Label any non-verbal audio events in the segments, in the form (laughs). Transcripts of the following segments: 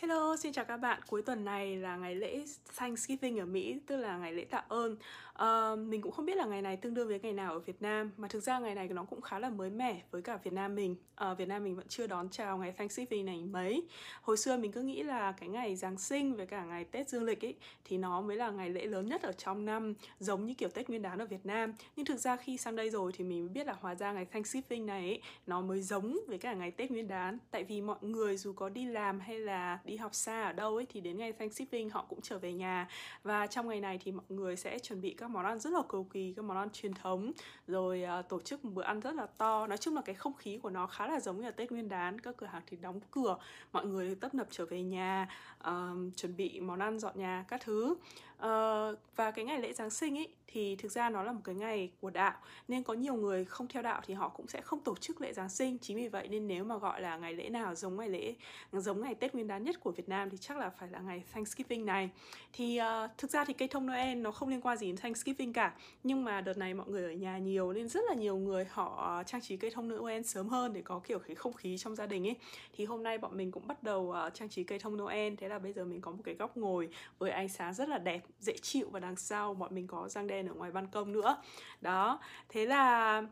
Hello, xin chào các bạn. Cuối tuần này là ngày lễ Thanksgiving ở Mỹ, tức là ngày lễ tạ ơn. Uh, mình cũng không biết là ngày này tương đương với ngày nào ở Việt Nam, mà thực ra ngày này nó cũng khá là mới mẻ với cả Việt Nam mình. Uh, Việt Nam mình vẫn chưa đón chào ngày Thanksgiving này mấy. Hồi xưa mình cứ nghĩ là cái ngày Giáng sinh với cả ngày Tết Dương lịch ấy thì nó mới là ngày lễ lớn nhất ở trong năm, giống như kiểu Tết Nguyên đán ở Việt Nam. Nhưng thực ra khi sang đây rồi thì mình mới biết là hóa ra ngày Thanksgiving này ấy, nó mới giống với cả ngày Tết Nguyên đán. Tại vì mọi người dù có đi làm hay là đi học xa ở đâu ấy thì đến ngày Thanksgiving họ cũng trở về nhà. Và trong ngày này thì mọi người sẽ chuẩn bị các món ăn rất là cầu kỳ các món ăn truyền thống. Rồi uh, tổ chức một bữa ăn rất là to. Nói chung là cái không khí của nó khá là giống như là Tết Nguyên đán các cửa hàng thì đóng cửa mọi người tấp nập trở về nhà uh, chuẩn bị món ăn dọn nhà các thứ uh, và cái ngày lễ Giáng sinh ấy thì thực ra nó là một cái ngày của đạo. Nên có nhiều người không theo đạo thì họ cũng sẽ không tổ chức lễ Giáng sinh. Chính vì vậy nên nếu mà gọi là ngày lễ nào giống ngày lễ giống ngày Tết Nguyên đán nhất của Việt Nam thì chắc là phải là ngày Thanksgiving này. Thì uh, thực ra thì cây thông Noel nó không liên quan gì đến Thanksgiving cả. Nhưng mà đợt này mọi người ở nhà nhiều nên rất là nhiều người họ trang trí cây thông Noel sớm hơn để có kiểu cái không khí trong gia đình ấy thì hôm nay bọn mình cũng bắt đầu uh, trang trí cây thông Noel. Thế là bây giờ mình có một cái góc ngồi với ánh sáng rất là đẹp dễ chịu và đằng sau bọn mình có răng đen ở ngoài ban công nữa. Đó thế là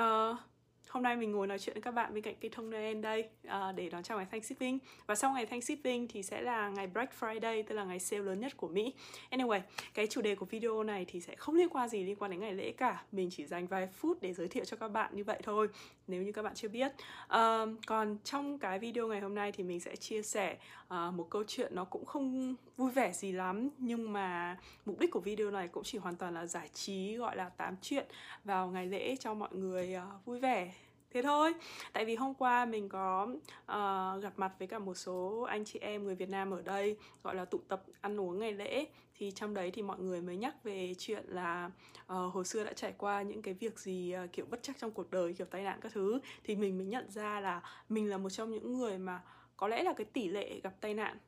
uh, hôm nay mình ngồi nói chuyện với các bạn bên cạnh cây thông Noel đây uh, để đón chào ngày Thanksgiving và sau ngày Thanksgiving thì sẽ là ngày Black Friday tức là ngày sale lớn nhất của Mỹ. Anyway, cái chủ đề của video này thì sẽ không liên quan gì liên quan đến ngày lễ cả. Mình chỉ dành vài phút để giới thiệu cho các bạn như vậy thôi nếu như các bạn chưa biết. Uh, còn trong cái video ngày hôm nay thì mình sẽ chia sẻ uh, một câu chuyện nó cũng không vui vẻ gì lắm nhưng mà mục đích của video này cũng chỉ hoàn toàn là giải trí gọi là tám chuyện vào ngày lễ cho mọi người uh, vui vẻ thế thôi. Tại vì hôm qua mình có uh, gặp mặt với cả một số anh chị em người Việt Nam ở đây gọi là tụ tập ăn uống ngày lễ. Thì trong đấy thì mọi người mới nhắc về chuyện là uh, hồi xưa đã trải qua những cái việc gì uh, kiểu bất chắc trong cuộc đời kiểu tai nạn các thứ. Thì mình mới nhận ra là mình là một trong những người mà có lẽ là cái tỷ lệ gặp tai nạn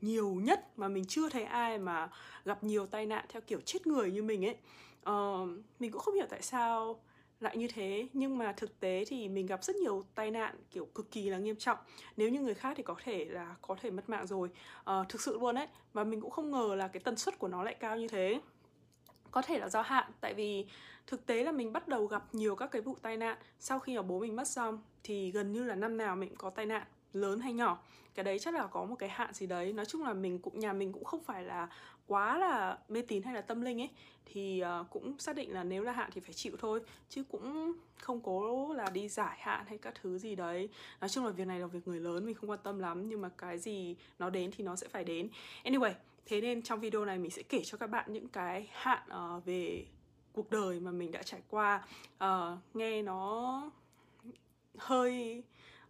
nhiều nhất mà mình chưa thấy ai mà gặp nhiều tai nạn theo kiểu chết người như mình ấy. Uh, mình cũng không hiểu tại sao lại như thế. Nhưng mà thực tế thì mình gặp rất nhiều tai nạn kiểu cực kỳ là nghiêm trọng. Nếu như người khác thì có thể là có thể mất mạng rồi. À, thực sự luôn đấy và mình cũng không ngờ là cái tần suất của nó lại cao như thế. Có thể là do hạn tại vì thực tế là mình bắt đầu gặp nhiều các cái vụ tai nạn sau khi mà bố mình mất xong thì gần như là năm nào mình cũng có tai nạn lớn hay nhỏ. Cái đấy chắc là có một cái hạn gì đấy. Nói chung là mình cũng nhà mình cũng không phải là quá là mê tín hay là tâm linh ấy thì uh, cũng xác định là nếu là hạn thì phải chịu thôi chứ cũng không cố là đi giải hạn hay các thứ gì đấy. Nói chung là việc này là việc người lớn mình không quan tâm lắm nhưng mà cái gì nó đến thì nó sẽ phải đến. Anyway thế nên trong video này mình sẽ kể cho các bạn những cái hạn uh, về cuộc đời mà mình đã trải qua. Uh, nghe nó hơi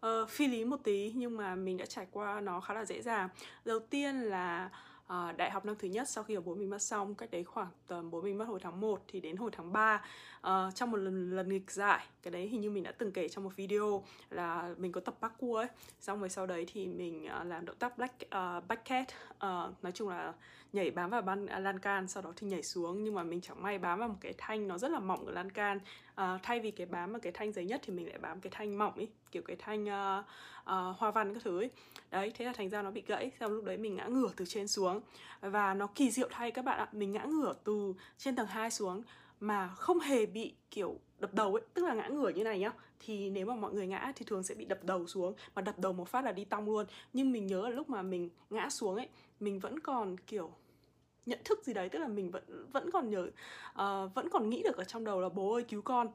uh, phi lý một tí nhưng mà mình đã trải qua nó khá là dễ dàng. Đầu tiên là Ờ, đại học năm thứ nhất sau khi ở bố mình mất xong cách đấy khoảng tầm bố mình mất hồi tháng 1 thì đến hồi tháng 3 uh, ờ, trong một lần lần nghịch giải cái đấy hình như mình đã từng kể trong một video là mình có tập parkour ấy. Xong rồi sau đấy thì mình uh, làm động tác black uh, back cat uh, nói chung là nhảy bám vào ban uh, lan can sau đó thì nhảy xuống. Nhưng mà mình chẳng may bám vào một cái thanh nó rất là mỏng của lan can à, thay vì cái bám mà cái thanh giấy nhất thì mình lại bám cái thanh mỏng ấy kiểu cái thanh uh, uh, hoa văn các thứ ấy. đấy thế là thành ra nó bị gãy xong lúc đấy mình ngã ngửa từ trên xuống và nó kỳ diệu thay các bạn ạ mình ngã ngửa từ trên tầng 2 xuống mà không hề bị kiểu đập đầu ấy tức là ngã ngửa như này nhá thì nếu mà mọi người ngã thì thường sẽ bị đập đầu xuống mà đập đầu một phát là đi tong luôn nhưng mình nhớ là lúc mà mình ngã xuống ấy mình vẫn còn kiểu nhận thức gì đấy tức là mình vẫn vẫn còn nhớ uh, vẫn còn nghĩ được ở trong đầu là bố ơi cứu con.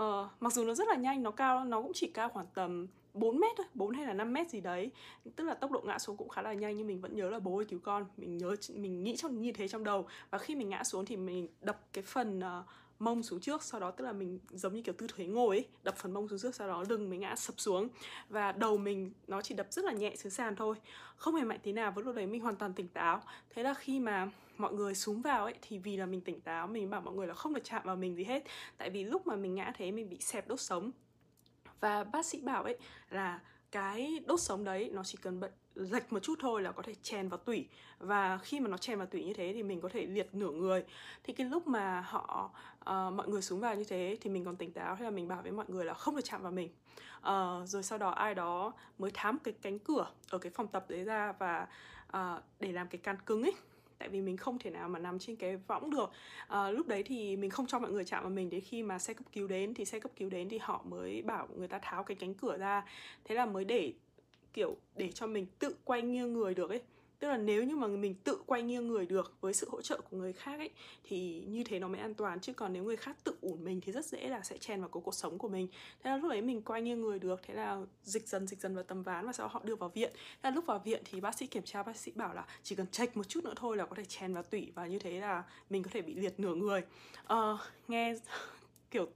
Uh, mặc dù nó rất là nhanh nó cao nó cũng chỉ cao khoảng tầm 4 mét thôi, 4 hay là 5 mét gì đấy. Tức là tốc độ ngã xuống cũng khá là nhanh Nhưng mình vẫn nhớ là bố ơi cứu con. Mình nhớ, mình nghĩ trong như thế trong đầu. Và khi mình ngã xuống thì mình đập cái phần uh, mông xuống trước, sau đó tức là mình giống như kiểu tư thế ngồi ấy, đập phần mông xuống trước, sau đó lưng mình ngã sập xuống. Và đầu mình nó chỉ đập rất là nhẹ xuống sàn thôi, không hề mạnh tí nào với lúc đấy mình hoàn toàn tỉnh táo. Thế là khi mà mọi người xuống vào ấy, thì vì là mình tỉnh táo, mình bảo mọi người là không được chạm vào mình gì hết. Tại vì lúc mà mình ngã thế, mình bị xẹp đốt sống. Và bác sĩ bảo ấy là cái đốt sống đấy nó chỉ cần bận lệch một chút thôi là có thể chèn vào tủy. Và khi mà nó chèn vào tủy như thế thì mình có thể liệt nửa người. Thì cái lúc mà họ uh, mọi người xuống vào như thế thì mình còn tỉnh táo hay là mình bảo với mọi người là không được chạm vào mình. Uh, rồi sau đó ai đó mới thám cái cánh cửa ở cái phòng tập đấy ra và uh, để làm cái can cứng ấy. Tại vì mình không thể nào mà nằm trên cái võng được. À, lúc đấy thì mình không cho mọi người chạm vào mình đến khi mà xe cấp cứu đến. Thì xe cấp cứu đến thì họ mới bảo người ta tháo cái cánh cửa ra. Thế là mới để kiểu để cho mình tự quay nghiêng người được ấy. Tức là nếu như mà mình tự quay nghiêng người được với sự hỗ trợ của người khác ấy thì như thế nó mới an toàn. Chứ còn nếu người khác tự ủn mình thì rất dễ là sẽ chèn vào cái cuộc sống của mình. Thế là lúc đấy mình quay nghiêng người được thế là dịch dần dịch dần vào tầm ván và sau họ đưa vào viện. Thế là lúc vào viện thì bác sĩ kiểm tra bác sĩ bảo là chỉ cần chệch một chút nữa thôi là có thể chèn vào tủy và như thế là mình có thể bị liệt nửa người. Uh, nghe (laughs) kiểu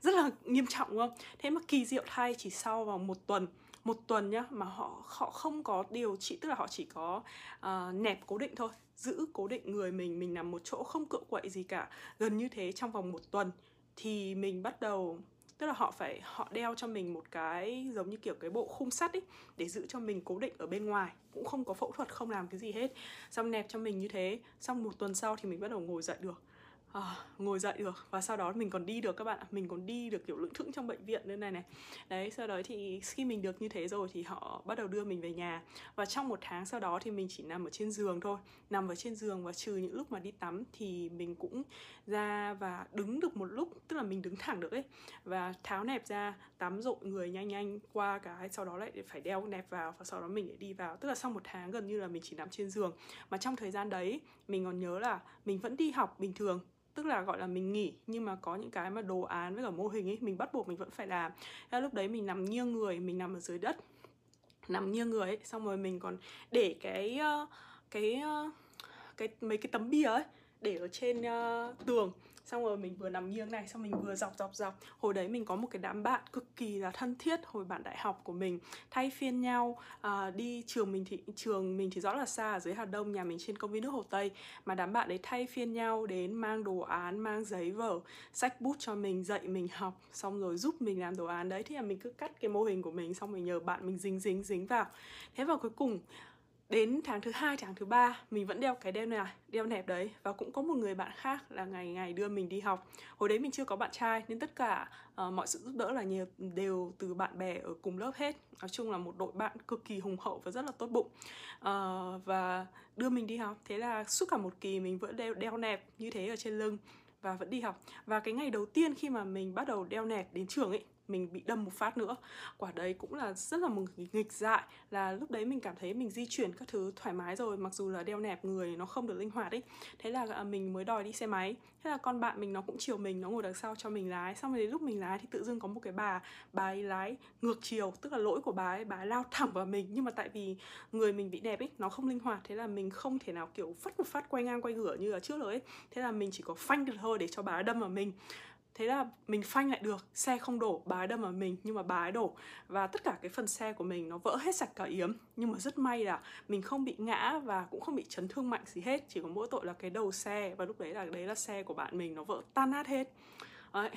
rất là nghiêm trọng đúng không? Thế mà kỳ diệu thay chỉ sau vòng một tuần một tuần nhá mà họ họ không có điều trị tức là họ chỉ có uh, nẹp cố định thôi giữ cố định người mình mình nằm một chỗ không cựa quậy gì cả. Gần như thế trong vòng một tuần thì mình bắt đầu tức là họ phải họ đeo cho mình một cái giống như kiểu cái bộ khung sắt ấy để giữ cho mình cố định ở bên ngoài. Cũng không có phẫu thuật không làm cái gì hết. Xong nẹp cho mình như thế xong một tuần sau thì mình bắt đầu ngồi dậy được à, ngồi dậy được và sau đó mình còn đi được các bạn ạ. Mình còn đi được kiểu lững thững trong bệnh viện nữa này này. Đấy sau đó thì khi mình được như thế rồi thì họ bắt đầu đưa mình về nhà. Và trong một tháng sau đó thì mình chỉ nằm ở trên giường thôi. Nằm ở trên giường và trừ những lúc mà đi tắm thì mình cũng ra và đứng được một lúc tức là mình đứng thẳng được ấy. Và tháo nẹp ra tắm rội người nhanh nhanh qua cái sau đó lại phải đeo nẹp vào và sau đó mình lại đi vào. Tức là sau một tháng gần như là mình chỉ nằm trên giường. Mà trong thời gian đấy mình còn nhớ là mình vẫn đi học bình thường tức là gọi là mình nghỉ nhưng mà có những cái mà đồ án với cả mô hình ấy mình bắt buộc mình vẫn phải làm. Thế lúc đấy mình nằm nghiêng người mình nằm ở dưới đất nằm nghiêng người ấy xong rồi mình còn để cái ờ, cái ờ, cái mấy cái tấm bia ấy để ở trên uh, tường xong rồi mình vừa nằm nghiêng này xong mình vừa dọc dọc dọc. Hồi đấy mình có một cái đám bạn cực kỳ là thân thiết hồi bạn đại học của mình. Thay phiên nhau à, đi trường mình thì trường mình thì rõ là xa ở dưới Hà Đông nhà mình trên công viên nước Hồ Tây. Mà đám bạn đấy thay phiên nhau đến mang đồ án mang giấy vở sách bút cho mình dạy mình học xong rồi giúp mình làm đồ án. Đấy thì là mình cứ cắt cái mô hình của mình xong mình nhờ bạn mình dính dính dính vào. Thế vào cuối cùng đến tháng thứ hai tháng thứ ba mình vẫn đeo cái đeo này à? đeo nẹp đấy. Và cũng có một người bạn khác là ngày ngày đưa mình đi học. Hồi đấy mình chưa có bạn trai nên tất cả uh, mọi sự giúp đỡ là nhiều đều từ bạn bè ở cùng lớp hết. Nói chung là một đội bạn cực kỳ hùng hậu và rất là tốt bụng. Uh, và đưa mình đi học. Thế là suốt cả một kỳ mình vẫn đeo đeo nẹp như thế ở trên lưng và vẫn đi học. Và cái ngày đầu tiên khi mà mình bắt đầu đeo nẹp đến trường ấy mình bị đâm một phát nữa. Quả đấy cũng là rất là một nghịch dại, là lúc đấy mình cảm thấy mình di chuyển các thứ thoải mái rồi, mặc dù là đeo nẹp người nó không được linh hoạt ấy. Thế là à, mình mới đòi đi xe máy. Thế là con bạn mình nó cũng chiều mình, nó ngồi đằng sau cho mình lái. Xong rồi đến lúc mình lái thì tự dưng có một cái bà bà ấy lái ngược chiều, tức là lỗi của bà ấy bà ấy lao thẳng vào mình. Nhưng mà tại vì người mình bị đẹp ấy, nó không linh hoạt, thế là mình không thể nào, kiểu, phất một phát quay ngang quay ngửa như ở trước rồi ấy. Thế là mình chỉ có phanh được thôi để cho bà ấy đâm vào mình thế là mình phanh lại được, xe không đổ, bà ấy đâm vào mình, nhưng mà bà ấy đổ. Và tất cả cái phần xe của mình nó vỡ hết sạch cả yếm. Nhưng mà rất may là mình không bị ngã và cũng không bị chấn thương mạnh gì hết. Chỉ có mỗi tội là cái đầu xe và lúc đấy là đấy là xe của bạn mình nó vỡ tan nát hết. Đấy,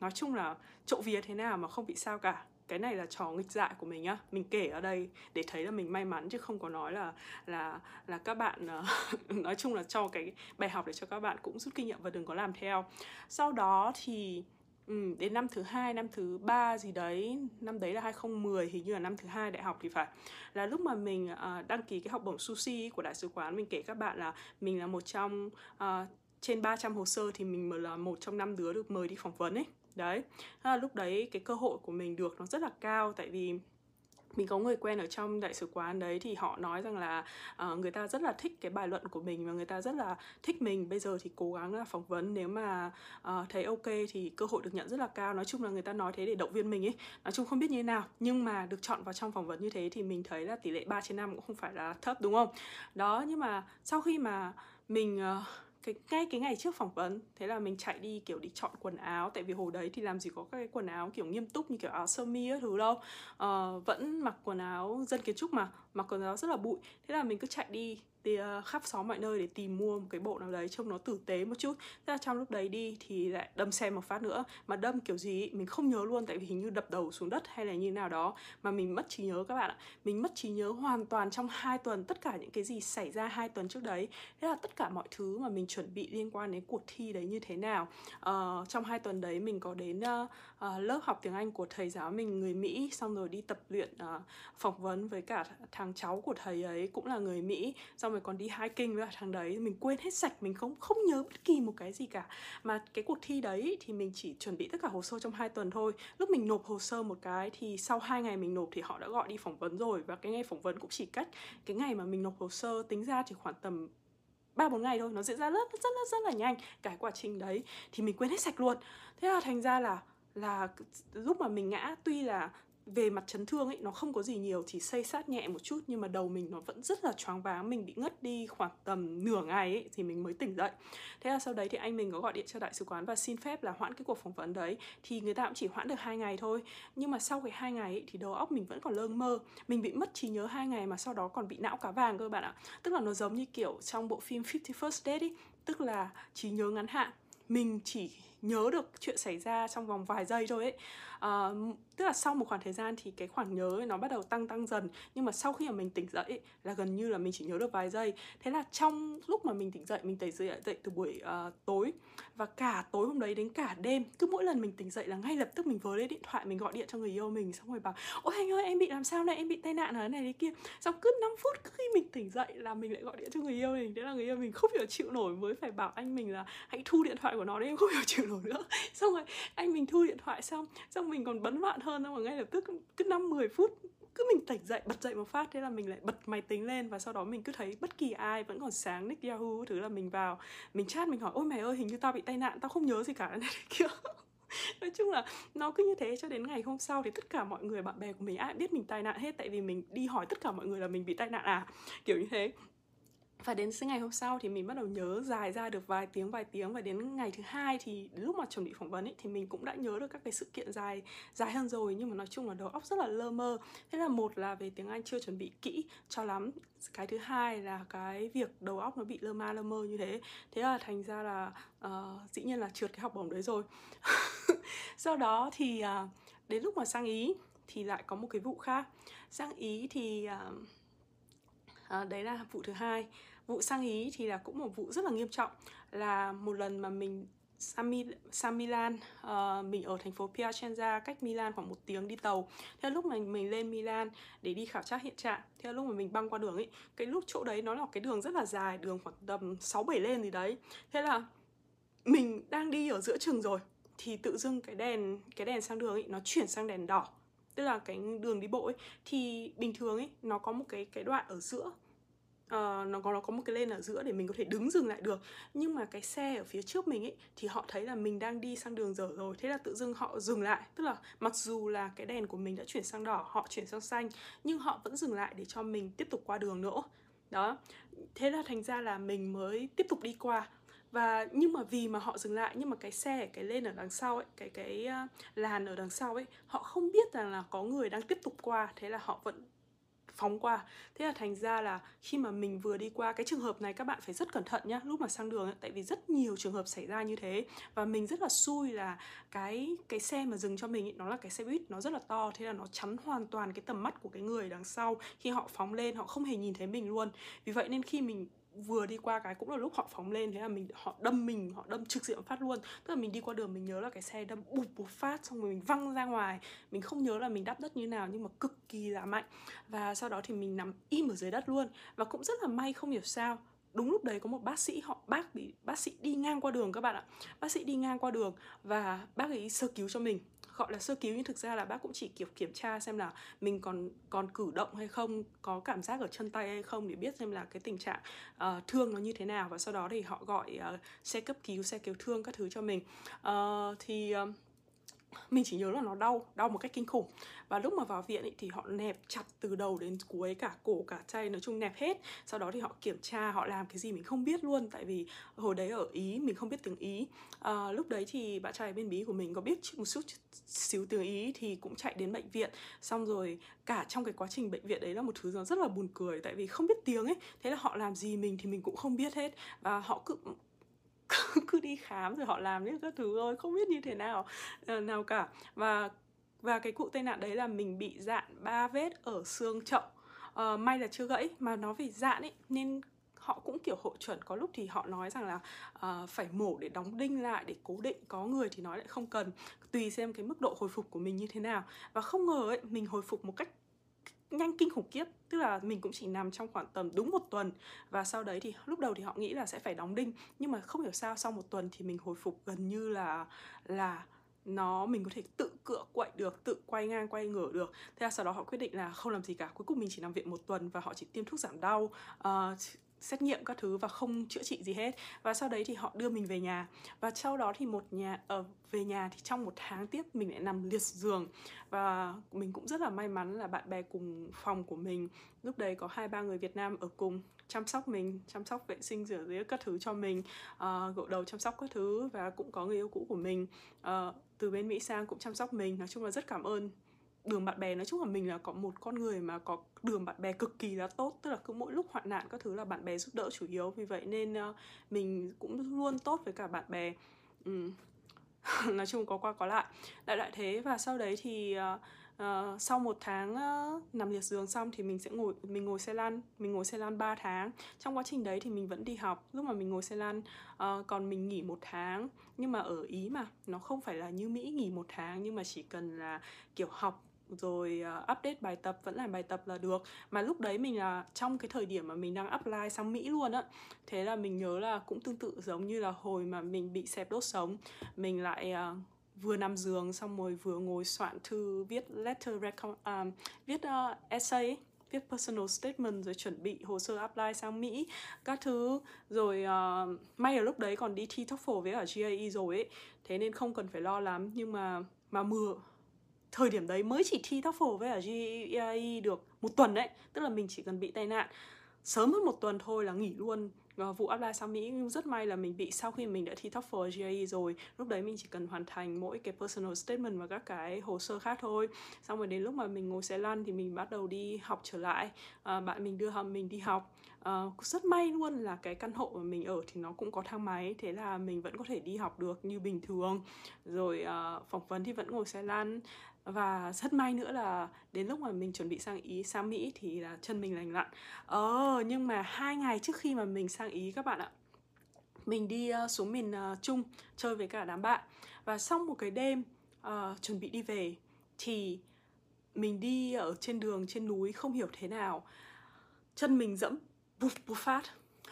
nói chung là trộm vía thế nào mà không bị sao cả cái này là trò nghịch dại của mình á mình kể ở đây để thấy là mình may mắn chứ không có nói là là là các bạn uh, (laughs) nói chung là cho cái bài học để cho các bạn cũng rút kinh nghiệm và đừng có làm theo. Sau đó thì Ừ, đến năm thứ hai, năm thứ ba gì đấy, năm đấy là 2010 hình như là năm thứ hai đại học thì phải. Là lúc mà mình uh, đăng ký cái học bổng sushi của đại sứ quán mình kể các bạn là mình là một trong uh, trên 300 hồ sơ thì mình là một trong năm đứa được mời đi phỏng vấn ấy đấy. Là lúc đấy cái cơ hội của mình được nó rất là cao tại vì mình có người quen ở trong đại sứ quán đấy thì họ nói rằng là uh, người ta rất là thích cái bài luận của mình và người ta rất là thích mình. Bây giờ thì cố gắng là phỏng vấn nếu mà uh, thấy ok thì cơ hội được nhận rất là cao. Nói chung là người ta nói thế để động viên mình ấy. Nói chung không biết như thế nào nhưng mà được chọn vào trong phỏng vấn như thế thì mình thấy là tỷ lệ 3 trên 5 cũng không phải là thấp đúng không? Đó nhưng mà sau khi mà mình uh, cái ngay cái ngày trước phỏng vấn thế là mình chạy đi kiểu đi chọn quần áo tại vì hồi đấy thì làm gì có các cái quần áo kiểu nghiêm túc như kiểu áo sơ mi các thứ đâu. Uh, vẫn mặc quần áo dân kiến trúc mà mà quần áo rất là bụi. Thế là mình cứ chạy đi đi uh, khắp xóm mọi nơi để tìm mua một cái bộ nào đấy trông nó tử tế một chút. Thế là trong lúc đấy đi thì lại đâm xe một phát nữa. Mà đâm kiểu gì mình không nhớ luôn tại vì hình như đập đầu xuống đất hay là như nào đó. Mà mình mất trí nhớ các bạn ạ. Mình mất trí nhớ hoàn toàn trong hai tuần tất cả những cái gì xảy ra hai tuần trước đấy. Thế là tất cả mọi thứ mà mình chuẩn bị liên quan đến cuộc thi đấy như thế nào. Uh, trong hai tuần đấy mình có đến uh, uh, lớp học tiếng anh của thầy giáo mình người mỹ xong rồi đi tập luyện uh, phỏng vấn với cả thằng thằng cháu của thầy ấy cũng là người mỹ, xong rồi còn đi hiking với thằng đấy, mình quên hết sạch, mình không không nhớ bất kỳ một cái gì cả. Mà cái cuộc thi đấy thì mình chỉ chuẩn bị tất cả hồ sơ trong hai tuần thôi. Lúc mình nộp hồ sơ một cái thì sau hai ngày mình nộp thì họ đã gọi đi phỏng vấn rồi. Và cái ngày phỏng vấn cũng chỉ cách cái ngày mà mình nộp hồ sơ tính ra chỉ khoảng tầm ba bốn ngày thôi. Nó diễn ra rất rất rất rất là nhanh. Cái quá trình đấy thì mình quên hết sạch luôn. Thế là thành ra là là lúc mà mình ngã, tuy là về mặt chấn thương ấy nó không có gì nhiều chỉ xây sát nhẹ một chút nhưng mà đầu mình nó vẫn rất là choáng váng mình bị ngất đi khoảng tầm nửa ngày ấy thì mình mới tỉnh dậy. Thế là sau đấy thì anh mình có gọi điện cho đại sứ quán và xin phép là hoãn cái cuộc phỏng vấn đấy. Thì người ta cũng chỉ hoãn được hai ngày thôi nhưng mà sau cái hai ngày ấy, thì đầu óc mình vẫn còn lơ mơ. Mình bị mất trí nhớ hai ngày mà sau đó còn bị não cá vàng cơ bạn ạ. Tức là nó giống như kiểu trong bộ phim 50 First Date ấy tức là trí nhớ ngắn hạn. Mình chỉ nhớ được chuyện xảy ra trong vòng vài giây thôi ấy. À, tức là sau một khoảng thời gian thì cái khoảng nhớ ấy, nó bắt đầu tăng tăng dần. Nhưng mà sau khi mà mình tỉnh dậy ấy, là gần như là mình chỉ nhớ được vài giây. Thế là trong lúc mà mình tỉnh dậy mình tỉnh dậy dậy từ buổi uh, tối. Và cả tối hôm đấy đến cả đêm cứ mỗi lần mình tỉnh dậy là ngay lập tức mình vớ lấy điện thoại mình gọi điện cho người yêu mình xong rồi bảo ôi anh ơi em bị làm sao này? Em bị tai nạn ở này đấy kia. Xong cứ 5 phút khi mình tỉnh dậy là mình lại gọi điện cho người yêu mình. Thế là người yêu mình không hiểu chịu nổi mới phải bảo anh mình là hãy thu điện thoại của nó đấy em không hiểu chịu nổi nữa. (laughs) Xong rồi anh mình thu điện thoại xong xong mình còn bấn loạn hơn, xong rồi ngay lập tức cứ năm 10 phút cứ mình tỉnh dậy, bật dậy một phát, thế là mình lại bật máy tính lên và sau đó mình cứ thấy bất kỳ ai vẫn còn sáng nick yahoo thứ là mình vào, mình chat, mình hỏi, ôi mày ơi, hình như tao bị tai nạn, tao không nhớ gì cả. (laughs) Này kia. Nói chung là nó cứ như thế cho đến ngày hôm sau thì tất cả mọi người, bạn bè của mình, ai biết mình tai nạn hết, tại vì mình đi hỏi tất cả mọi người là mình bị tai nạn à kiểu như thế và đến ngày hôm sau thì mình bắt đầu nhớ dài ra được vài tiếng vài tiếng. Và đến ngày thứ hai thì lúc mà chuẩn bị phỏng vấn ấy thì mình cũng đã nhớ được các cái sự kiện dài dài hơn rồi. Nhưng mà nói chung là đầu óc rất là lơ mơ. Thế là một là về tiếng anh chưa chuẩn bị kỹ cho lắm. Cái thứ hai là cái việc đầu óc nó bị lơ ma lơ mơ như thế. Thế là thành ra là uh, dĩ nhiên là trượt cái học bổng đấy rồi. (laughs) Sau đó thì uh, đến lúc mà sang ý thì lại có một cái vụ khác. Sang ý thì uh, À, đấy là vụ thứ hai vụ sang ý thì là cũng một vụ rất là nghiêm trọng. Là một lần mà mình sang, Mi, sang Milan uh, mình ở thành phố Piacenza cách Milan khoảng một tiếng đi tàu. Thế lúc mà mình lên Milan để đi khảo sát hiện trạng thế lúc mà mình băng qua đường ấy cái lúc chỗ đấy nó là cái đường rất là dài đường khoảng tầm sáu bảy lên gì đấy. Thế là mình đang đi ở giữa trường rồi thì tự dưng cái đèn cái đèn sang đường ấy nó chuyển sang đèn đỏ. Tức là cái đường đi bộ ấy thì bình thường ấy nó có một cái cái đoạn ở giữa uh, nó có nó có một cái lên ở giữa để mình có thể đứng dừng lại được. Nhưng mà cái xe ở phía trước mình ấy thì họ thấy là mình đang đi sang đường dở rồi. Thế là tự dưng họ dừng lại. Tức là mặc dù là cái đèn của mình đã chuyển sang đỏ họ chuyển sang xanh nhưng họ vẫn dừng lại để cho mình tiếp tục qua đường nữa. Đó. Thế là thành ra là mình mới tiếp tục đi qua. Và nhưng mà vì mà họ dừng lại nhưng mà cái xe cái lên ở đằng sau ấy cái cái uh, làn ở đằng sau ấy họ không biết rằng là có người đang tiếp tục qua. Thế là họ vẫn phóng qua. Thế là thành ra là khi mà mình vừa đi qua cái trường hợp này các bạn phải rất cẩn thận nhá lúc mà sang đường ấy, tại vì rất nhiều trường hợp xảy ra như thế. Và mình rất là xui là cái cái xe mà dừng cho mình ấy, nó là cái xe buýt nó rất là to thế là nó chắn hoàn toàn cái tầm mắt của cái người đằng sau khi họ phóng lên họ không hề nhìn thấy mình luôn. Vì vậy nên khi mình vừa đi qua cái cũng là lúc họ phóng lên, thế là mình, họ đâm mình, họ đâm trực diện phát luôn. Tức là mình đi qua đường mình nhớ là cái xe đâm bụp một phát, xong rồi mình văng ra ngoài. Mình không nhớ là mình đắp đất như nào nhưng mà cực kỳ là mạnh. Và sau đó thì mình nằm im ở dưới đất luôn. Và cũng rất là may, không hiểu sao, đúng lúc đấy có một bác sĩ, họ, bác bị, bác sĩ đi ngang qua đường các bạn ạ. Bác sĩ đi ngang qua đường và bác ấy sơ cứu cho mình gọi là sơ cứu nhưng thực ra là bác cũng chỉ kiểu kiểm tra xem là mình còn còn cử động hay không có cảm giác ở chân tay hay không để biết xem là cái tình trạng uh, thương nó như thế nào. Và sau đó thì họ gọi uh, xe cấp cứu xe cứu thương các thứ cho mình. Uh, thì uh, mình chỉ nhớ là nó đau đau một cách kinh khủng. Và lúc mà vào viện ý, thì họ nẹp chặt từ đầu đến cuối cả cổ cả tay nói chung nẹp hết. Sau đó thì họ kiểm tra họ làm cái gì mình không biết luôn. Tại vì hồi đấy ở ý mình không biết tiếng ý. À, lúc đấy thì bạn trai bên bí của mình có biết một chút xíu tiếng ý thì cũng chạy đến bệnh viện. Xong rồi cả trong cái quá trình bệnh viện đấy là một thứ nó rất là buồn cười. Tại vì không biết tiếng ấy. Thế là họ làm gì mình thì mình cũng không biết hết. Và họ cứ (laughs) cứ đi khám rồi họ làm những các thứ rồi không biết như thế nào ờ, nào cả. Và và cái cụ tai nạn đấy là mình bị dạn ba vết ở xương chậu. Uh, may là chưa gãy mà nó vì dạn ấy nên họ cũng kiểu hội chuẩn. Có lúc thì họ nói rằng là uh, phải mổ để đóng đinh lại để cố định có người thì nói lại không cần. Tùy xem cái mức độ hồi phục của mình như thế nào. Và không ngờ ấy mình hồi phục một cách nhanh kinh khủng khiếp. Tức là mình cũng chỉ nằm trong khoảng tầm đúng một tuần. Và sau đấy thì lúc đầu thì họ nghĩ là sẽ phải đóng đinh. Nhưng mà không hiểu sao sau một tuần thì mình hồi phục gần như là là nó mình có thể tự cựa quậy được tự quay ngang quay ngửa được. Thế là sau đó họ quyết định là không làm gì cả. Cuối cùng mình chỉ nằm viện một tuần và họ chỉ tiêm thuốc giảm đau. Uh, xét nghiệm các thứ và không chữa trị gì hết. Và sau đấy thì họ đưa mình về nhà. Và sau đó thì một nhà ở uh, về nhà thì trong một tháng tiếp mình lại nằm liệt giường. Và mình cũng rất là may mắn là bạn bè cùng phòng của mình lúc đấy có hai ba người Việt Nam ở cùng chăm sóc mình chăm sóc vệ sinh rửa giấy các thứ cho mình uh, gội đầu chăm sóc các thứ và cũng có người yêu cũ của mình. Uh, từ bên Mỹ sang cũng chăm sóc mình. Nói chung là rất cảm ơn đường bạn bè nói chung là mình là có một con người mà có đường bạn bè cực kỳ là tốt tức là cứ mỗi lúc hoạn nạn các thứ là bạn bè giúp đỡ chủ yếu. Vì vậy nên uh, mình cũng luôn tốt với cả bạn bè. Ừ. (laughs) nói chung có qua có lại. Đại loại thế và sau đấy thì uh, uh, sau một tháng uh, nằm liệt giường xong thì mình sẽ ngồi mình ngồi xe lăn mình ngồi xe lăn 3 tháng. Trong quá trình đấy thì mình vẫn đi học. Lúc mà mình ngồi xe lăn uh, còn mình nghỉ một tháng. Nhưng mà ở ý mà nó không phải là như mỹ nghỉ một tháng nhưng mà chỉ cần là kiểu học rồi uh, update bài tập vẫn làm bài tập là được. Mà lúc đấy mình là trong cái thời điểm mà mình đang apply sang Mỹ luôn á thế là mình nhớ là cũng tương tự giống như là hồi mà mình bị xẹp đốt sống. Mình lại uh, vừa nằm giường xong rồi vừa ngồi soạn thư viết letter um, viết uh, essay ấy, viết personal statement rồi chuẩn bị hồ sơ apply sang Mỹ các thứ. Rồi uh, may là lúc đấy còn đi thi TOEFL với ở GAE rồi ấy thế nên không cần phải lo lắm. Nhưng mà mà mưa thời điểm đấy mới chỉ thi TOEFL với ở GAE được một tuần đấy tức là mình chỉ cần bị tai nạn sớm hơn một tuần thôi là nghỉ luôn và vụ apply sang Mỹ. Nhưng rất may là mình bị sau khi mình đã thi TOEFL GRE rồi lúc đấy mình chỉ cần hoàn thành mỗi cái personal statement và các cái hồ sơ khác thôi. Xong rồi đến lúc mà mình ngồi xe lăn thì mình bắt đầu đi học trở lại à, bạn mình đưa hầm mình đi học. À, rất may luôn là cái căn hộ mà mình ở thì nó cũng có thang máy thế là mình vẫn có thể đi học được như bình thường. Rồi à, phỏng vấn thì vẫn ngồi xe lăn và rất may nữa là đến lúc mà mình chuẩn bị sang ý sang mỹ thì là chân mình lành lặn. Ờ nhưng mà hai ngày trước khi mà mình sang ý các bạn ạ mình đi uh, xuống miền uh, trung chơi với cả đám bạn. Và xong một cái đêm uh, chuẩn bị đi về thì mình đi ở trên đường trên núi không hiểu thế nào. Chân mình dẫm bụp bụp phát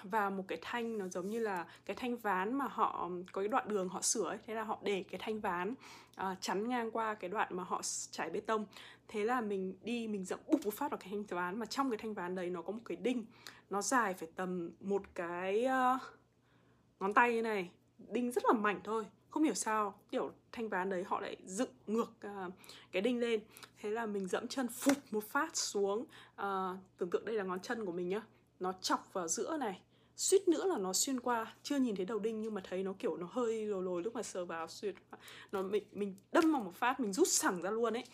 và một cái thanh nó giống như là cái thanh ván mà họ có cái đoạn đường họ sửa ấy thế là họ để cái thanh ván uh, chắn ngang qua cái đoạn mà họ trải bê tông. Thế là mình đi mình dậm bụp một phát vào cái thanh ván mà trong cái thanh ván đấy nó có một cái đinh. Nó dài phải tầm một cái uh, ngón tay như này. Đinh rất là mảnh thôi không hiểu sao kiểu thanh ván đấy họ lại dựng ngược uh, cái đinh lên. Thế là mình dẫm chân phục một phát xuống uh, tưởng tượng đây là ngón chân của mình nhá nó chọc vào giữa này, suýt nữa là nó xuyên qua. Chưa nhìn thấy đầu đinh nhưng mà thấy nó kiểu nó hơi lồi lồi lúc mà sờ vào xuyên nó mình mình đâm vào một phát, mình rút sẳng ra luôn ấy.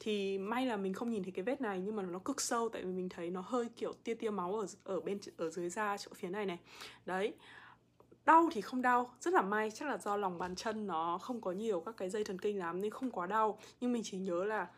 Thì may là mình không nhìn thấy cái vết này nhưng mà nó cực sâu tại vì mình thấy nó hơi kiểu tia tia máu ở ở bên ở dưới da chỗ phía này này. Đấy. Đau thì không đau, rất là may. Chắc là do lòng bàn chân nó không có nhiều các cái dây thần kinh lắm nên không quá đau. Nhưng mình chỉ nhớ là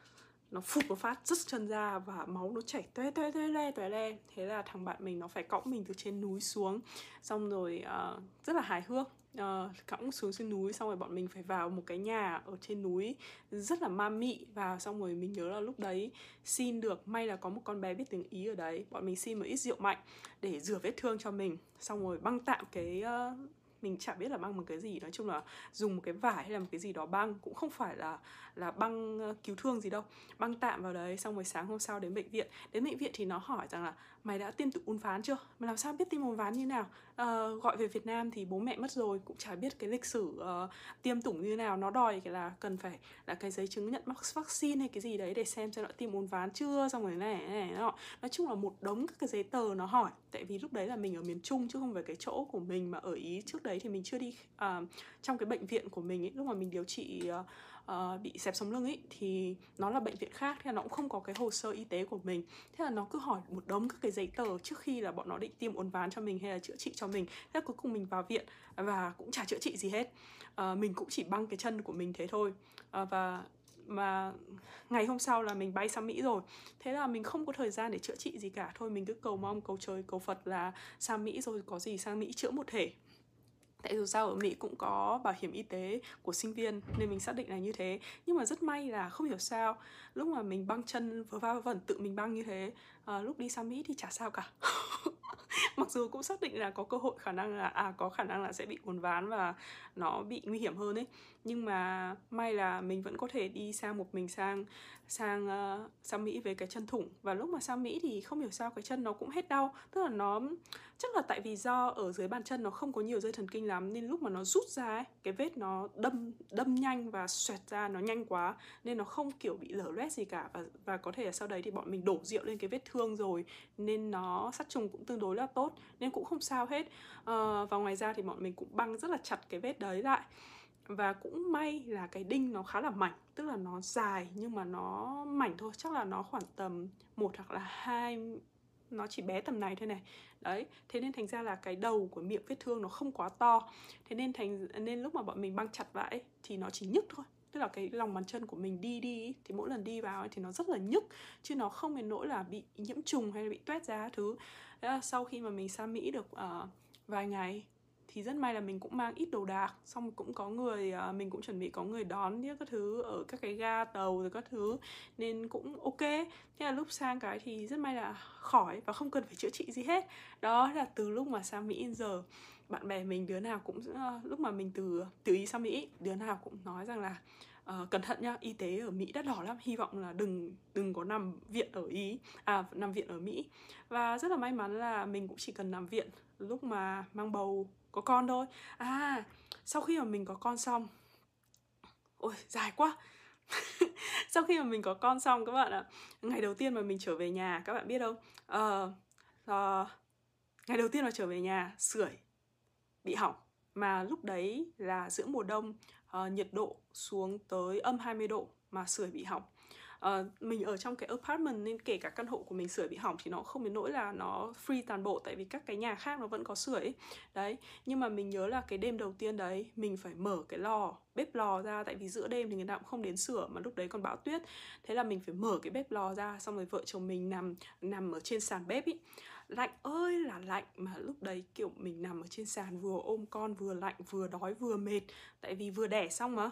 nó phụt một phát rứt chân ra và máu nó chảy toe toe toe le toe le thế là thằng bạn mình nó phải cõng mình từ trên núi xuống xong rồi uh, rất là hài hước uh, cõng xuống trên núi xong rồi bọn mình phải vào một cái nhà ở trên núi rất là ma mị và xong rồi mình nhớ là lúc đấy xin được may là có một con bé biết tiếng ý ở đấy bọn mình xin một ít rượu mạnh để rửa vết thương cho mình. Xong rồi băng tạm cái uh, mình chả biết là băng một cái gì. Nói chung là dùng một cái vải hay là một cái gì đó băng cũng không phải là là băng ờ, cứu thương gì đâu. Băng tạm vào đấy, xong rồi sáng hôm sau đến bệnh viện. Đến bệnh viện thì nó hỏi rằng là mày đã tiêm tự uốn ván chưa? Mày làm sao biết tiêm uốn ván như nào? À, gọi về Việt Nam thì bố mẹ mất rồi cũng chả biết cái lịch sử uh, tiêm tủng như nào. Nó đòi cái là cần phải là cái giấy chứng nhận mắc vaccine hay cái gì đấy để xem xem đã tiêm uốn ván chưa xong rồi này này nọ. Nói chung là một đống các cái giấy tờ nó hỏi. Tại vì lúc đấy là mình ở miền Trung chứ không phải cái chỗ của mình mà ở ý. Trước đấy thì mình chưa đi uh, trong cái bệnh viện của mình ấy. Lúc mà mình điều trị uh, uh, bị xẹp sống lưng ấy thì nó là bệnh viện khác thì nó cũng không có cái hồ sơ y tế của mình. Thế là nó cứ hỏi một đống các cái giấy tờ trước khi là bọn nó định tiêm uốn ván cho mình hay là chữa trị cho mình. Thế là cuối cùng mình vào viện và cũng chả chữa trị gì hết. Uh, mình cũng chỉ băng cái chân của mình thế thôi. Uh, và mà ngày hôm sau là mình bay sang Mỹ rồi. Thế là mình không có thời gian để chữa trị gì cả. Thôi mình cứ cầu mong, cầu trời, cầu Phật là sang Mỹ rồi có gì sang Mỹ chữa một thể tại dù sao ở Mỹ cũng có bảo hiểm y tế của sinh viên nên mình xác định là như thế. Nhưng mà rất may là không hiểu sao lúc mà mình băng chân vừa va vẩn tự mình băng như thế à, lúc đi sang Mỹ thì chả sao cả. (laughs) Mặc dù cũng xác định là có cơ hội khả năng là à có khả năng là sẽ bị uốn ván và nó bị nguy hiểm hơn ấy. Nhưng mà may là mình vẫn có thể đi sang một mình sang sang uh, sang Mỹ với cái chân thủng. Và lúc mà sang Mỹ thì không hiểu sao cái chân nó cũng hết đau. Tức là nó chắc là tại vì do ở dưới bàn chân nó không có nhiều dây thần kinh lắm nên lúc mà nó rút ra ấy cái vết nó đâm đâm nhanh và xoẹt ra nó nhanh quá nên nó không kiểu bị lở loét gì cả. Và và có thể là sau đấy thì bọn mình đổ rượu lên cái vết thương rồi nên nó sát trùng cũng tương đối là tốt nên cũng không sao hết. Uh, và ngoài ra thì bọn mình cũng băng rất là chặt cái vết đấy lại và cũng may là cái đinh nó khá là mảnh tức là nó dài nhưng mà nó mảnh thôi. Chắc là nó khoảng tầm một hoặc là hai nó chỉ bé tầm này thôi này. Đấy thế nên thành ra là cái đầu của miệng vết thương nó không quá to. Thế nên thành nên lúc mà bọn mình băng chặt lại thì nó chỉ nhức thôi. Tức là cái lòng bàn chân của mình đi đi thì mỗi lần đi vào thì nó rất là nhức. Chứ nó không đến nỗi là bị nhiễm trùng hay là bị toét ra thứ. Thế là sau khi mà mình sang mỹ được uh, vài ngày thì rất may là mình cũng mang ít đồ đạc xong cũng có người uh, mình cũng chuẩn bị có người đón những các thứ ở các cái ga tàu rồi các thứ nên cũng ok. Thế là lúc sang cái thì rất may là khỏi và không cần phải chữa trị gì hết. Đó là từ lúc mà sang mỹ đến giờ. Bạn bè mình đứa nào cũng uh, lúc mà mình từ từ ý sang mỹ đứa nào cũng nói rằng là uh, cẩn thận nhá y tế ở mỹ đắt đỏ lắm hy vọng là đừng đừng có nằm viện ở ý à nằm viện ở mỹ. Và rất là may mắn là mình cũng chỉ cần nằm viện lúc mà mang bầu có con thôi. À sau khi mà mình có con xong ôi dài quá. (laughs) Sau khi mà mình có con xong các bạn ạ ngày đầu tiên mà mình trở về nhà các bạn biết không? Uh, uh, ngày đầu tiên mà trở về nhà sưởi bị hỏng. Mà lúc đấy là giữa mùa đông uh, nhiệt độ xuống tới âm 20 độ mà sưởi bị hỏng uh, mình ở trong cái apartment nên kể cả căn hộ của mình sửa bị hỏng thì nó không đến nỗi là nó free toàn bộ tại vì các cái nhà khác nó vẫn có sưởi đấy nhưng mà mình nhớ là cái đêm đầu tiên đấy mình phải mở cái lò bếp lò ra tại vì giữa đêm thì người ta cũng không đến sửa mà lúc đấy còn bão tuyết. Thế là mình phải mở cái bếp lò ra xong rồi vợ chồng mình nằm nằm ở trên sàn bếp ý. Lạnh ơi là lạnh mà lúc đấy kiểu mình nằm ở trên sàn vừa ôm con vừa lạnh vừa đói vừa mệt. Tại vì vừa đẻ xong mà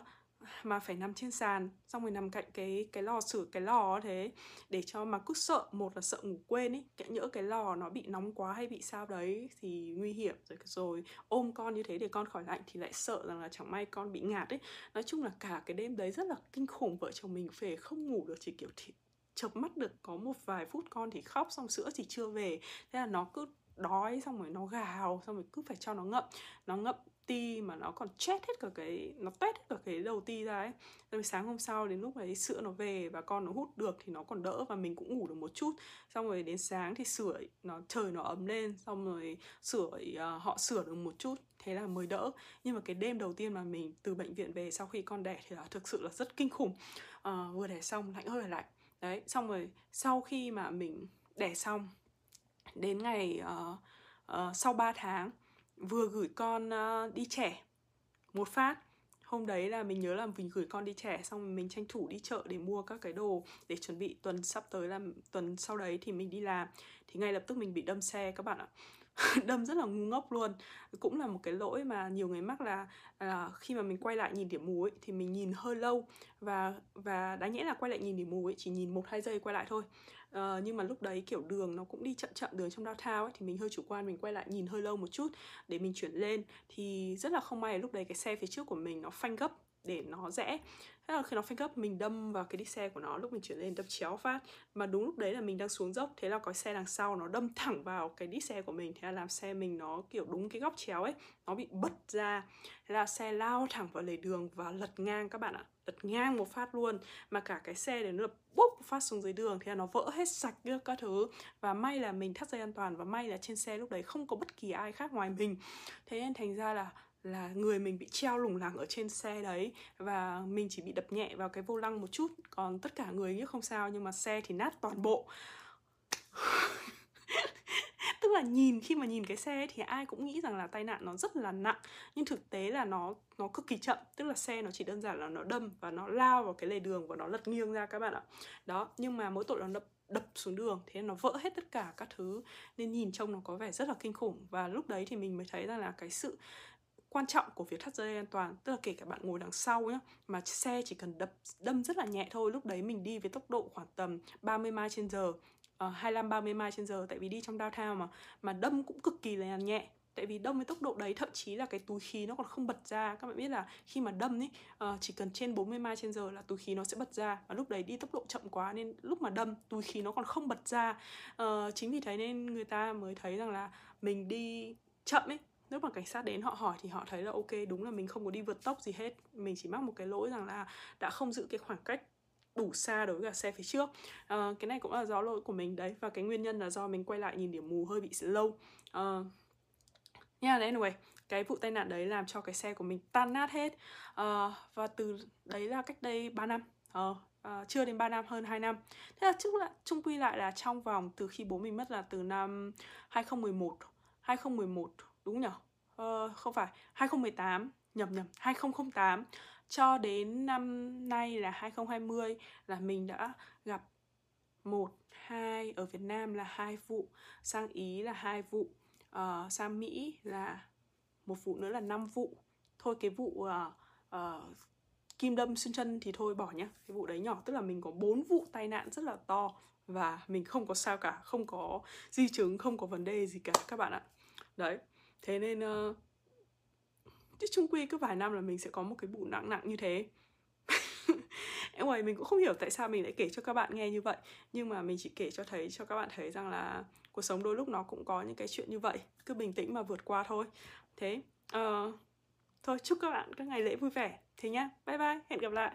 mà phải nằm trên sàn, xong rồi nằm cạnh cái cái lò sửa, cái lò thế. Để cho mà cứ sợ, một là sợ ngủ quên ấy kẻ nhỡ cái lò nó bị nóng quá hay bị sao đấy thì nguy hiểm. Rồi rồi ôm con như thế để con khỏi lạnh thì lại sợ rằng là chẳng may con bị ngạt ấy. Nói chung là cả cái đêm đấy rất là kinh khủng, vợ chồng mình về không ngủ được, chỉ kiểu thì chợp mắt được có một vài phút con thì khóc, xong sữa thì chưa về. Thế là nó cứ đói, xong rồi nó gào, xong rồi cứ phải cho nó ngậm. Nó ngậm ti mà nó còn chết hết cả cái nó tét hết cả cái đầu ti ra ấy. Rồi sáng hôm sau đến lúc ấy sữa nó về và con nó hút được thì nó còn đỡ và mình cũng ngủ được một chút. Xong rồi đến sáng thì sửa nó trời nó ấm lên xong rồi sửa uh, ờ, họ sửa được một chút thế là mới đỡ. Nhưng mà cái đêm đầu tiên mà mình từ bệnh viện về sau khi con đẻ thì là thực sự là rất kinh khủng. Uh, vừa đẻ xong lạnh hơi là lạnh. Đấy xong rồi sau khi mà mình đẻ xong đến ngày uh, uh, sau 3 tháng vừa gửi con à, đi trẻ một phát. Hôm đấy là mình nhớ là mình gửi con đi trẻ xong mình tranh thủ đi chợ để mua các cái đồ để chuẩn bị tuần sắp tới là tuần sau đấy thì mình đi làm. Thì ngay lập tức mình bị đâm xe các bạn ạ. (laughs) Đâm rất là ngu ngốc luôn. Cũng là một cái lỗi mà nhiều người mắc là, là khi mà mình quay lại nhìn điểm mù ấy thì mình nhìn hơi lâu. Và và đáng nhẽ là quay lại nhìn điểm mù ấy chỉ nhìn một hai giây quay lại thôi uh, nhưng mà lúc đấy kiểu đường nó cũng đi chậm chậm đường trong downtown ấy thì mình hơi chủ quan mình quay lại nhìn hơi lâu một chút để mình chuyển lên. Thì rất là không may là lúc đấy cái xe phía trước của mình nó phanh gấp để nó rẽ. Thế là khi nó phanh gấp, mình đâm vào cái đi xe của nó, lúc mình chuyển lên đâm chéo phát. Mà đúng lúc đấy là mình đang xuống dốc, thế là có xe đằng sau nó đâm thẳng vào cái đi xe của mình. Thế là làm xe mình nó kiểu đúng cái góc chéo ấy, nó bị bật ra. Thế là xe lao thẳng vào lề đường và lật ngang các bạn ạ. Lật ngang một phát luôn. Mà cả cái xe đấy nó lập búp một phát xuống dưới đường. Thế là nó vỡ hết sạch các thứ. Và may là mình thắt dây an toàn và may là trên xe lúc đấy không có bất kỳ ai khác ngoài mình. Thế nên thành ra là là người mình bị treo lủng lẳng ở trên xe đấy và mình chỉ bị đập nhẹ vào cái vô lăng một chút. Còn tất cả người nghĩ không sao, nhưng mà xe thì nát toàn bộ. (laughs) Tức là nhìn, khi mà nhìn cái xe thì ai cũng nghĩ rằng là tai nạn nó rất là nặng, nhưng thực tế là nó nó cực kỳ chậm. Tức là xe nó chỉ đơn giản là nó đâm và nó lao vào cái lề đường và nó lật nghiêng ra các bạn ạ. Đó, nhưng mà mỗi tội là nó đập xuống đường, thế nó vỡ hết tất cả các thứ. Nên nhìn trông nó có vẻ rất là kinh khủng. Và lúc đấy thì mình mới thấy rằng là cái sự quan trọng của việc thắt dây an toàn tức là kể cả bạn ngồi đằng sau nhá mà xe chỉ cần đập đâm rất là nhẹ thôi lúc đấy mình đi với tốc độ khoảng tầm 30 mai trên giờ uh, 25 30 mai trên giờ tại vì đi trong downtown mà mà đâm cũng cực kỳ là nhẹ. Tại vì đâm với tốc độ đấy thậm chí là cái túi khí nó còn không bật ra. Các bạn biết là khi mà đâm ấy uh, ờ, chỉ cần trên 40 mai trên giờ là túi khí nó sẽ bật ra. Và lúc đấy đi tốc độ chậm quá nên lúc mà đâm túi khí nó còn không bật ra. Uh, chính vì thế nên người ta mới thấy rằng là mình đi chậm ấy nếu mà cảnh sát đến họ hỏi thì họ thấy là ok đúng là mình không có đi vượt tốc gì hết. Mình chỉ mắc một cái lỗi rằng là đã không giữ cái khoảng cách đủ xa đối với cả xe phía trước. À, cái này cũng là do lỗi của mình đấy. Và cái nguyên nhân là do mình quay lại nhìn điểm mù hơi bị lâu ờ, nha yeah anyway cái vụ tai nạn đấy làm cho cái xe của mình tan nát hết. À, và từ đấy là cách đây 3 năm. À, à, chưa đến 3 năm hơn 2 năm. Thế là chung là chung quy lại là trong vòng từ khi bố mình mất là từ năm 2011 2011 đúng nhở? Ờ, không phải. 2018 nhầm nhầm. 2008 cho đến năm nay là 2020 là mình đã gặp một hai ở Việt Nam là hai vụ sang Ý là hai vụ uh, sang Mỹ là một vụ nữa là năm vụ. Thôi cái vụ uh, uh, kim đâm xuyên chân thì thôi bỏ nhá. Cái vụ đấy nhỏ tức là mình có bốn vụ tai nạn rất là to và mình không có sao cả không có di chứng không có vấn đề gì cả các bạn ạ. Đấy thế nên uh, chứ chung quy cứ vài năm là mình sẽ có một cái bụng nặng nặng như thế. (laughs) Em ngoài mình cũng không hiểu tại sao mình lại kể cho các bạn nghe như vậy nhưng mà mình chỉ kể cho thấy cho các bạn thấy rằng là cuộc sống đôi lúc nó cũng có những cái chuyện như vậy cứ bình tĩnh mà vượt qua thôi. Thế uh, thôi chúc các bạn các ngày lễ vui vẻ. Thế nhá bye bye hẹn gặp lại.